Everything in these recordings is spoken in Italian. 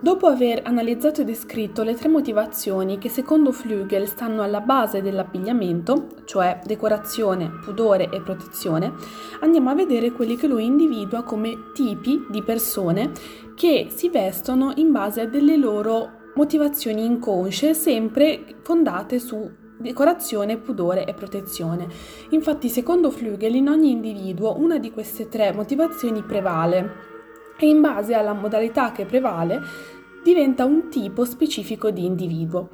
Dopo aver analizzato e descritto le tre motivazioni che secondo Flügel stanno alla base dell'abbigliamento, cioè decorazione, pudore e protezione, andiamo a vedere quelli che lui individua come tipi di persone che si vestono in base a delle loro motivazioni inconsce, sempre fondate su decorazione, pudore e protezione. Infatti, secondo Flügel, in ogni individuo una di queste tre motivazioni prevale e in base alla modalità che prevale diventa un tipo specifico di individuo.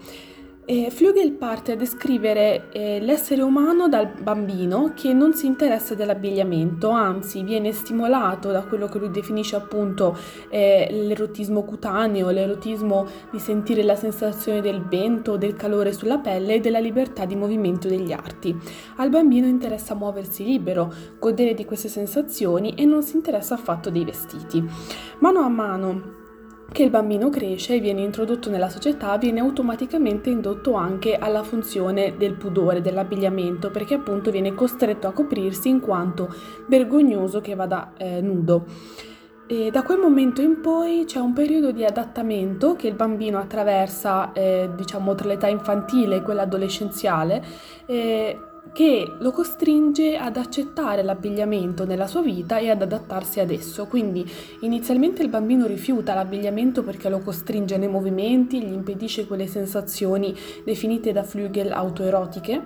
Eh, Flügel parte a descrivere eh, l'essere umano dal bambino che non si interessa dell'abbigliamento, anzi viene stimolato da quello che lui definisce appunto eh, l'erotismo cutaneo, l'erotismo di sentire la sensazione del vento, del calore sulla pelle e della libertà di movimento degli arti. Al bambino interessa muoversi libero, godere di queste sensazioni e non si interessa affatto dei vestiti. Mano a mano che il bambino cresce e viene introdotto nella società, viene automaticamente indotto anche alla funzione del pudore, dell'abbigliamento, perché appunto viene costretto a coprirsi in quanto vergognoso che vada eh, nudo. E da quel momento in poi c'è un periodo di adattamento che il bambino attraversa, eh, diciamo, tra l'età infantile e quella adolescenziale. Eh, che lo costringe ad accettare l'abbigliamento nella sua vita e ad adattarsi ad esso. Quindi inizialmente il bambino rifiuta l'abbigliamento perché lo costringe nei movimenti, gli impedisce quelle sensazioni definite da Flügel autoerotiche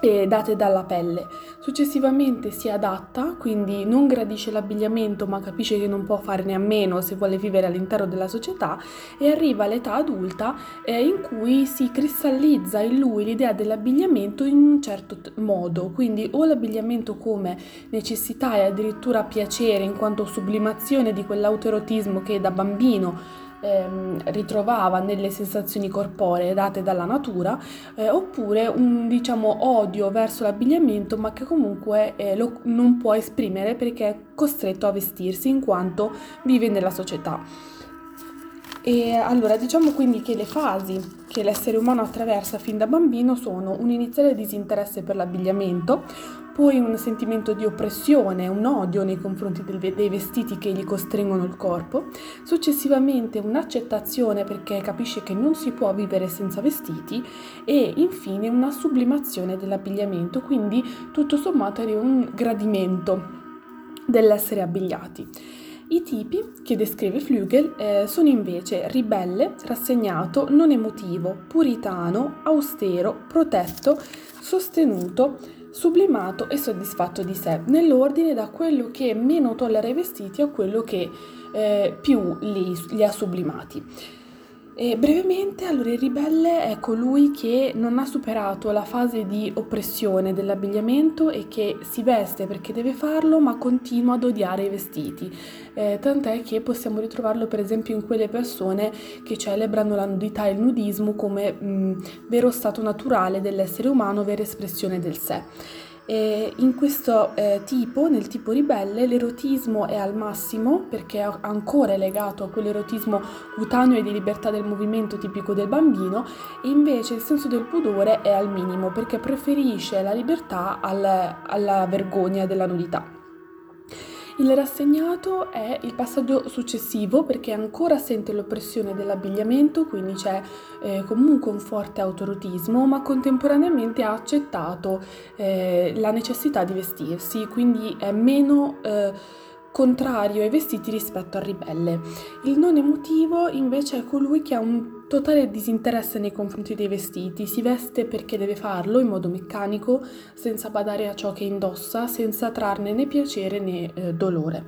date dalla pelle. Successivamente si adatta, quindi non gradisce l'abbigliamento ma capisce che non può farne a meno se vuole vivere all'interno della società e arriva all'età adulta eh, in cui si cristallizza in lui l'idea dell'abbigliamento in un certo t- modo, quindi o l'abbigliamento come necessità e addirittura piacere in quanto sublimazione di quell'autoerotismo che da bambino ehm, ritrovava nelle sensazioni corporee date dalla natura, eh, oppure un diciamo odio verso l'abbigliamento, ma che comunque eh, lo, non può esprimere perché è costretto a vestirsi in quanto vive nella società. E allora diciamo quindi che le fasi che l'essere umano attraversa fin da bambino sono un iniziale disinteresse per l'abbigliamento, poi un sentimento di oppressione, un odio nei confronti dei vestiti che gli costringono il corpo, successivamente un'accettazione perché capisce che non si può vivere senza vestiti e infine una sublimazione dell'abbigliamento, quindi tutto sommato è un gradimento dell'essere abbigliati. I tipi che descrive Flügel eh, sono invece ribelle, rassegnato, non emotivo, puritano, austero, protetto, sostenuto, sublimato e soddisfatto di sé, nell'ordine da quello che meno tollera i vestiti a quello che eh, più li, li ha sublimati. E brevemente, allora il ribelle è colui che non ha superato la fase di oppressione dell'abbigliamento e che si veste perché deve farlo, ma continua ad odiare i vestiti. Eh, tant'è che possiamo ritrovarlo per esempio in quelle persone che celebrano la nudità e il nudismo come mh, vero stato naturale dell'essere umano, vera espressione del sé. E in questo eh, tipo, nel tipo ribelle, l'erotismo è al massimo perché è ancora legato a quell'erotismo cutaneo e di libertà del movimento tipico del bambino e invece il senso del pudore è al minimo perché preferisce la libertà al, alla vergogna della nudità. Il rassegnato è il passaggio successivo perché ancora sente l'oppressione dell'abbigliamento, quindi c'è eh, comunque un forte autorotismo, ma contemporaneamente ha accettato eh, la necessità di vestirsi, quindi è meno... Eh, contrario ai vestiti rispetto al ribelle. Il non emotivo invece è colui che ha un totale disinteresse nei confronti dei vestiti, si veste perché deve farlo in modo meccanico, senza badare a ciò che indossa, senza trarne né piacere né eh, dolore.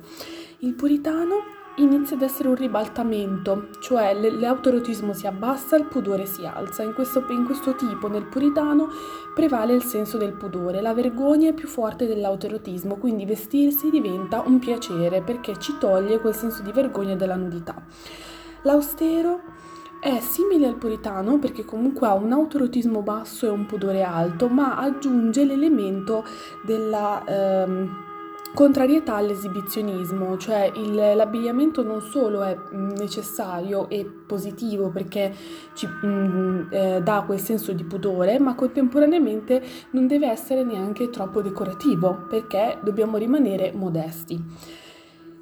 Il puritano inizia ad essere un ribaltamento, cioè l'autoerotismo si abbassa, il pudore si alza. In questo, in questo, tipo, nel puritano, prevale il senso del pudore, la vergogna è più forte dell'autoerotismo, quindi vestirsi diventa un piacere perché ci toglie quel senso di vergogna della nudità. L'austero è simile al puritano perché comunque ha un autoerotismo basso e un pudore alto, ma aggiunge l'elemento della... Ehm, contrarietà all'esibizionismo, cioè il, l'abbigliamento non solo è necessario e positivo perché ci mh, eh, dà quel senso di pudore, ma contemporaneamente non deve essere neanche troppo decorativo perché dobbiamo rimanere modesti.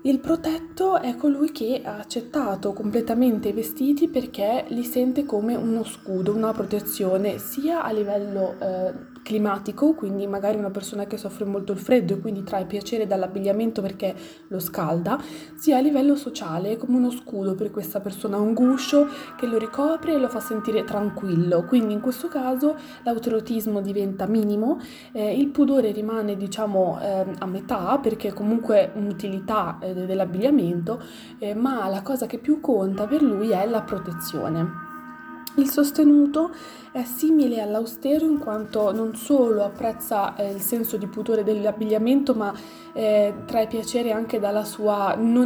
Il protetto è colui che ha accettato completamente i vestiti perché li sente come uno scudo, una protezione sia a livello eh, climatico, quindi magari una persona che soffre molto il freddo e quindi trae piacere dall'abbigliamento perché lo scalda, sia a livello sociale come uno scudo per questa persona, un guscio che lo ricopre e lo fa sentire tranquillo. Quindi in questo caso l'autoerotismo diventa minimo, eh, il pudore rimane diciamo eh, a metà perché comunque un'utilità eh, dell'abbigliamento, eh, ma la cosa che più conta per lui è la protezione. Il sostenuto è simile all'austero in quanto non solo apprezza eh, il senso di pudore dell'abbigliamento, ma eh, trae piacere anche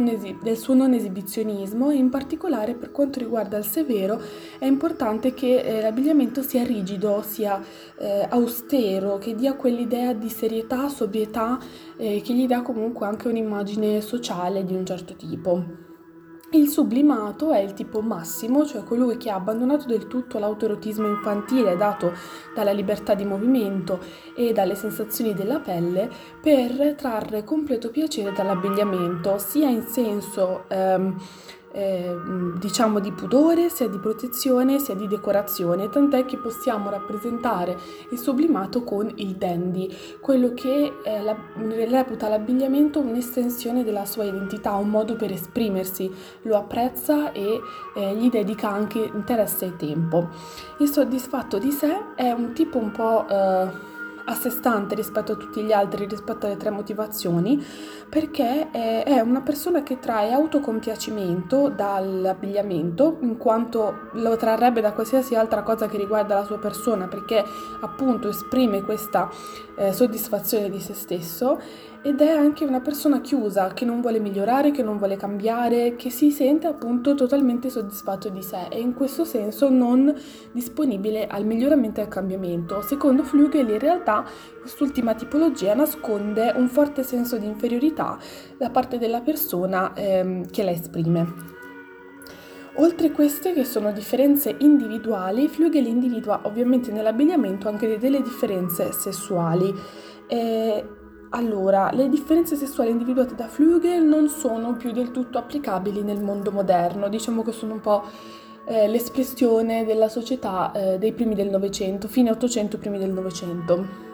esi- del suo non esibizionismo e in particolare per quanto riguarda il severo è importante che eh, l'abbigliamento sia rigido, sia eh, austero, che dia quell'idea di serietà, sobrietà, eh, che gli dà comunque anche un'immagine sociale di un certo tipo. Il sublimato è il tipo massimo, cioè colui che ha abbandonato del tutto l'autoerotismo infantile dato dalla libertà di movimento e dalle sensazioni della pelle per trarre completo piacere dall'abbigliamento, sia in senso ehm, eh, diciamo di pudore, sia di protezione, sia di decorazione, tant'è che possiamo rappresentare il sublimato con il dandy, quello che eh, la, reputa l'abbigliamento un'estensione della sua identità, un modo per esprimersi, lo apprezza e eh, gli dedica anche interesse e tempo. Il soddisfatto di sé è un tipo un po' eh, a sé stante rispetto a tutti gli altri, rispetto alle tre motivazioni, perché è una persona che trae autocompiacimento dall'abbigliamento, in quanto lo trarrebbe da qualsiasi altra cosa che riguarda la sua persona, perché appunto esprime questa eh, soddisfazione di se stesso ed è anche una persona chiusa che non vuole migliorare, che non vuole cambiare, che si sente appunto totalmente soddisfatto di sé e in questo senso non disponibile al miglioramento e al cambiamento. Secondo Flügel in realtà quest'ultima tipologia nasconde un forte senso di inferiorità da parte della persona ehm, che la esprime. Oltre queste, che sono differenze individuali, Flügel individua ovviamente nell'abbigliamento anche delle differenze sessuali. Eh, allora, le differenze sessuali individuate da Flügel non sono più del tutto applicabili nel mondo moderno, diciamo che sono un po' eh, l'espressione della società eh, dei primi del Novecento, fine Ottocento, primi del Novecento.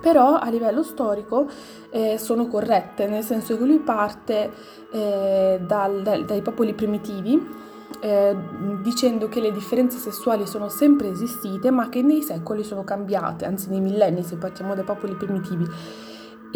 Però a livello storico eh, sono corrette, nel senso che lui parte eh, dal, dal, dai popoli primitivi, eh, dicendo che le differenze sessuali sono sempre esistite, ma che nei secoli sono cambiate, anzi nei millenni, se partiamo dai popoli primitivi.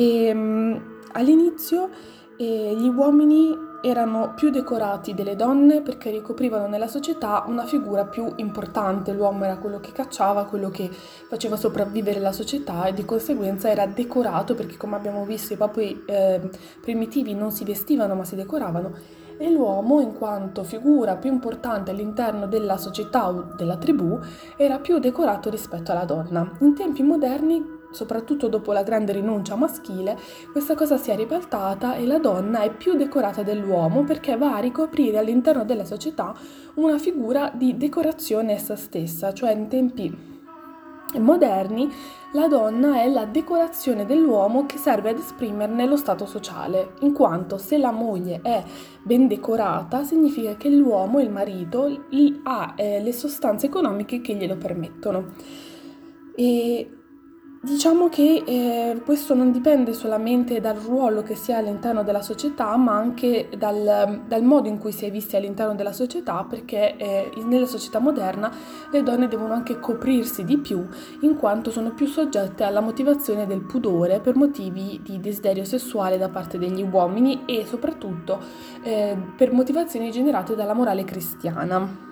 E, um, all'inizio eh, gli uomini erano più decorati delle donne perché ricoprivano nella società una figura più importante. L'uomo era quello che cacciava, quello che faceva sopravvivere la società e di conseguenza era decorato perché come abbiamo visto i popoli eh, primitivi non si vestivano ma si decoravano e l'uomo in quanto figura più importante all'interno della società o della tribù era più decorato rispetto alla donna. In tempi moderni soprattutto dopo la grande rinuncia maschile, questa cosa si è ribaltata e la donna è più decorata dell'uomo perché va a ricoprire all'interno della società una figura di decorazione essa stessa, cioè in tempi moderni la donna è la decorazione dell'uomo che serve ad esprimerne lo stato sociale, in quanto se la moglie è ben decorata significa che l'uomo, il marito, ha eh, le sostanze economiche che glielo permettono. E Diciamo che eh, questo non dipende solamente dal ruolo che si ha all'interno della società, ma anche dal, dal modo in cui si è visti all'interno della società, perché eh, nella società moderna le donne devono anche coprirsi di più, in quanto sono più soggette alla motivazione del pudore per motivi di desiderio sessuale da parte degli uomini e soprattutto eh, per motivazioni generate dalla morale cristiana.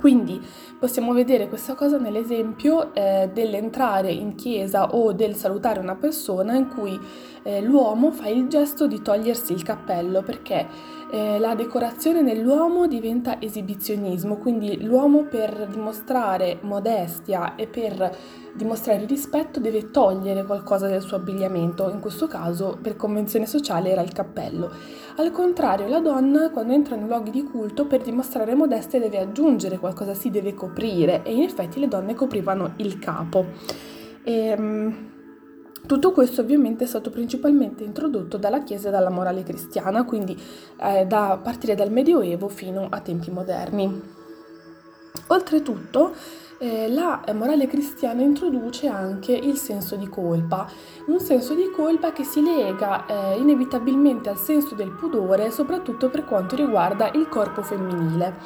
Quindi possiamo vedere questa cosa nell'esempio eh, dell'entrare in chiesa o del salutare una persona in cui eh, l'uomo fa il gesto di togliersi il cappello perché eh, la decorazione nell'uomo diventa esibizionismo, quindi l'uomo per dimostrare modestia e per dimostrare rispetto deve togliere qualcosa del suo abbigliamento, in questo caso per convenzione sociale era il cappello. Al contrario, la donna quando entra nei luoghi di culto per dimostrare modestia deve aggiungere qualcosa, si deve coprire e in effetti le donne coprivano il capo. Ehm, Tutto questo ovviamente è stato principalmente introdotto dalla Chiesa e dalla morale cristiana, quindi eh, da partire dal Medioevo fino a tempi moderni. Oltretutto, eh, la morale cristiana introduce anche il senso di colpa, un senso di colpa che si lega eh, inevitabilmente al senso del pudore, soprattutto per quanto riguarda il corpo femminile.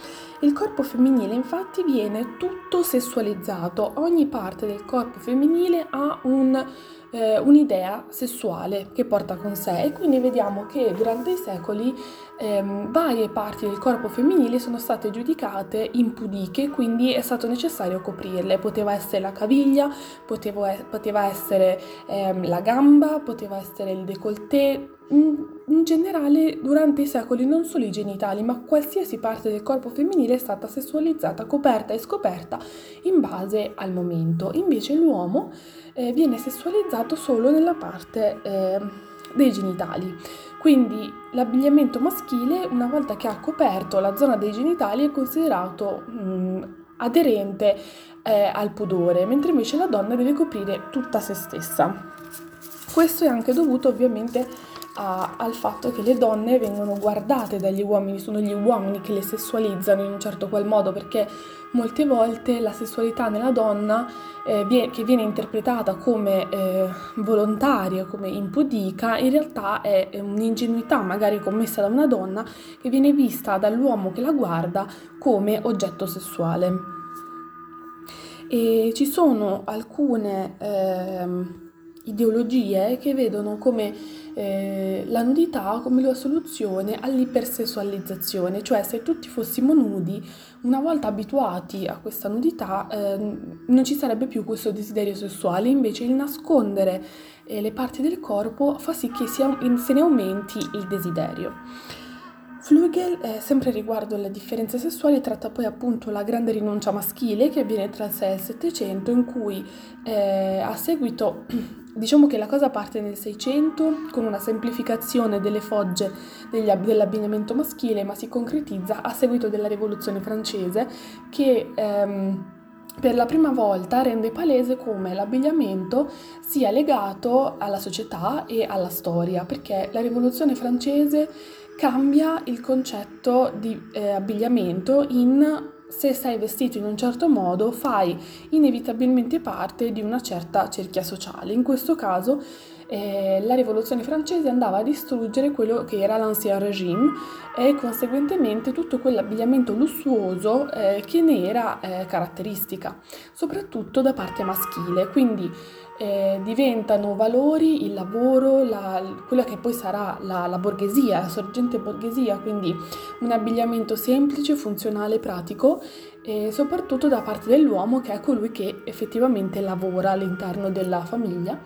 Il corpo femminile infatti viene tutto sessualizzato, ogni parte del corpo femminile ha un eh, un'idea sessuale che porta con sé e quindi vediamo che durante i secoli ehm, varie parti del corpo femminile sono state giudicate impudiche, quindi è stato necessario coprirle. Poteva essere la caviglia, poteva, poteva essere ehm, la gamba, poteva essere il décolleté, in generale, durante i secoli non solo i genitali, ma qualsiasi parte del corpo femminile è stata sessualizzata, coperta e scoperta in base al momento. Invece l'uomo eh, viene sessualizzato solo nella parte eh, dei genitali. Quindi l'abbigliamento maschile, una volta che ha coperto la zona dei genitali, è considerato mh, mm, aderente eh, al pudore, mentre invece la donna deve coprire tutta se stessa. Questo è anche dovuto ovviamente a, al fatto che le donne vengono guardate dagli uomini, sono gli uomini che le sessualizzano in un certo qual modo, perché molte volte la sessualità nella donna, eh, vie, che viene interpretata come eh, volontaria, come impudica, in realtà è, è un'ingenuità magari commessa da una donna che viene vista dall'uomo che la guarda come oggetto sessuale. E ci sono alcune eh, ideologie che vedono come eh, la nudità come la soluzione all'ipersessualizzazione, cioè se tutti fossimo nudi, una volta abituati a questa nudità, eh, non ci sarebbe più questo desiderio sessuale, invece il nascondere eh, le parti del corpo fa sì che sia, se ne aumenti il desiderio. Flügel, eh, sempre riguardo alle differenze sessuali, tratta poi appunto la grande rinuncia maschile che avviene tra il 6 e il 700, in cui eh, a seguito Diciamo che la cosa parte nel 600 con una semplificazione delle fogge degli, dell'abbinamento maschile, ma si concretizza a seguito della rivoluzione francese che ehm, per la prima volta rende palese come l'abbigliamento sia legato alla società e alla storia, perché la rivoluzione francese cambia il concetto di eh, abbigliamento in se sei vestito in un certo modo fai inevitabilmente parte di una certa cerchia sociale. In questo caso eh, la rivoluzione francese andava a distruggere quello che era l'ancien régime e conseguentemente tutto quell'abbigliamento lussuoso eh, che ne era eh, caratteristica, soprattutto da parte maschile. Quindi eh, diventano valori il lavoro, la, quella che poi sarà la, la, borghesia, la sorgente borghesia, quindi un abbigliamento semplice, funzionale, pratico e soprattutto da parte dell'uomo che è colui che effettivamente lavora all'interno della famiglia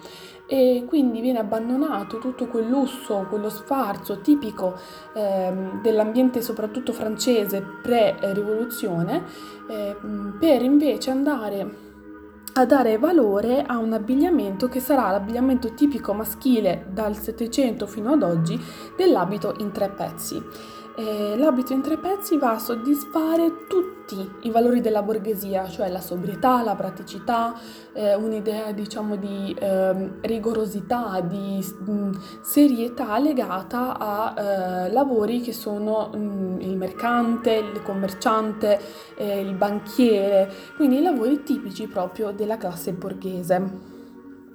e quindi viene abbandonato tutto quel lusso, quello sfarzo tipico eh, dell'ambiente soprattutto francese pre-rivoluzione eh, per invece andare a dare valore a un abbigliamento che sarà l'abbigliamento tipico maschile dal Settecento fino ad oggi dell'abito in tre pezzi eh, l'abito in tre pezzi va a soddisfare tutti i valori della borghesia, cioè la sobrietà, la praticità, eh, un'idea diciamo di eh, rigorosità, di mh, mm, serietà legata a eh, lavori che sono mh, mm, il mercante, il commerciante, eh, il banchiere, quindi i lavori tipici proprio della classe borghese.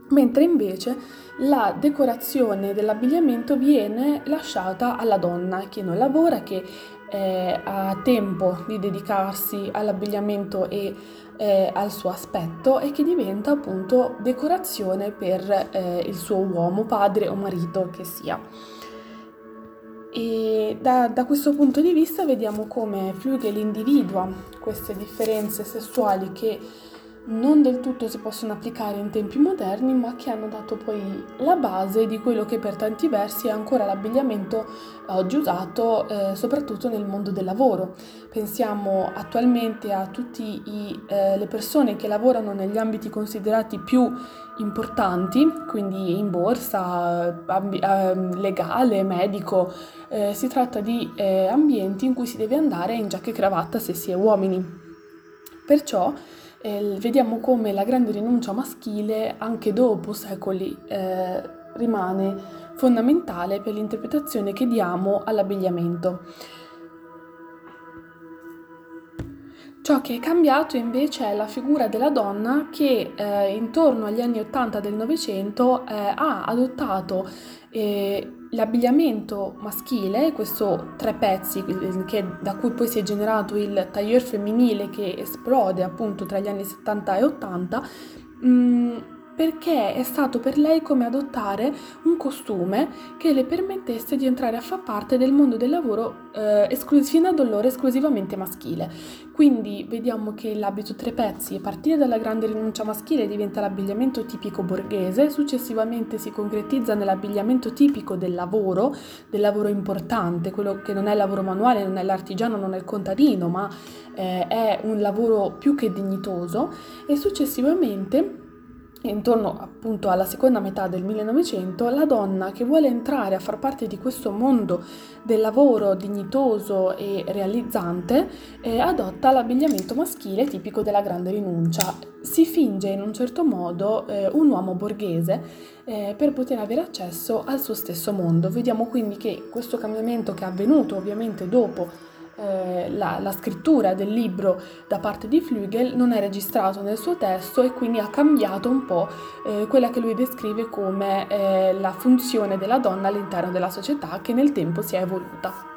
Mentre invece la decorazione dell'abbigliamento viene lasciata alla donna che non lavora, che eh, ha tempo di dedicarsi all'abbigliamento e eh, al suo aspetto e che diventa appunto decorazione per eh, il suo uomo, padre o marito che sia. E da, da questo punto di vista vediamo come Flügel individua queste differenze sessuali che non del tutto si possono applicare in tempi moderni, ma che hanno dato poi la base di quello che per tanti versi è ancora l'abbigliamento oggi usato eh, soprattutto nel mondo del lavoro. Pensiamo attualmente a tutte eh, le persone che lavorano negli ambiti considerati più importanti, quindi in borsa, ambi- eh, legale, medico, eh, si tratta di eh, ambienti in cui si deve andare in giacca e cravatta se si è uomini. Perciò eh, vediamo come la grande rinuncia maschile, anche dopo secoli, eh, rimane fondamentale per l'interpretazione che diamo all'abbigliamento. Ciò che è cambiato invece è la figura della donna che eh, intorno agli anni 80 del Novecento eh, ha adottato eh, l'abbigliamento maschile, questo tre pezzi che, da cui poi si è generato il tailleur femminile che esplode appunto tra gli anni 70 e 80, mh, mm, perché è stato per lei come adottare un costume che le permettesse di entrare a far parte del mondo del lavoro eh, esclus- fino ad allora esclusivamente maschile. Quindi vediamo che l'abito tre pezzi, a partire dalla grande rinuncia maschile, diventa l'abbigliamento tipico borghese, successivamente si concretizza nell'abbigliamento tipico del lavoro, del lavoro importante, quello che non è il lavoro manuale, non è l'artigiano, non è il contadino, ma eh, è un lavoro più che dignitoso e successivamente intorno appunto alla seconda metà del 1900, la donna che vuole entrare a far parte di questo mondo del lavoro dignitoso e realizzante eh, adotta l'abbigliamento maschile tipico della grande rinuncia. Si finge in un certo modo eh, un uomo borghese eh, per poter avere accesso al suo stesso mondo. Vediamo quindi che questo cambiamento che è avvenuto ovviamente dopo eh, la, la, scrittura del libro da parte di Flügel non è registrato nel suo testo e quindi ha cambiato un po' eh, quella che lui descrive come eh, la funzione della donna all'interno della società che nel tempo si è evoluta.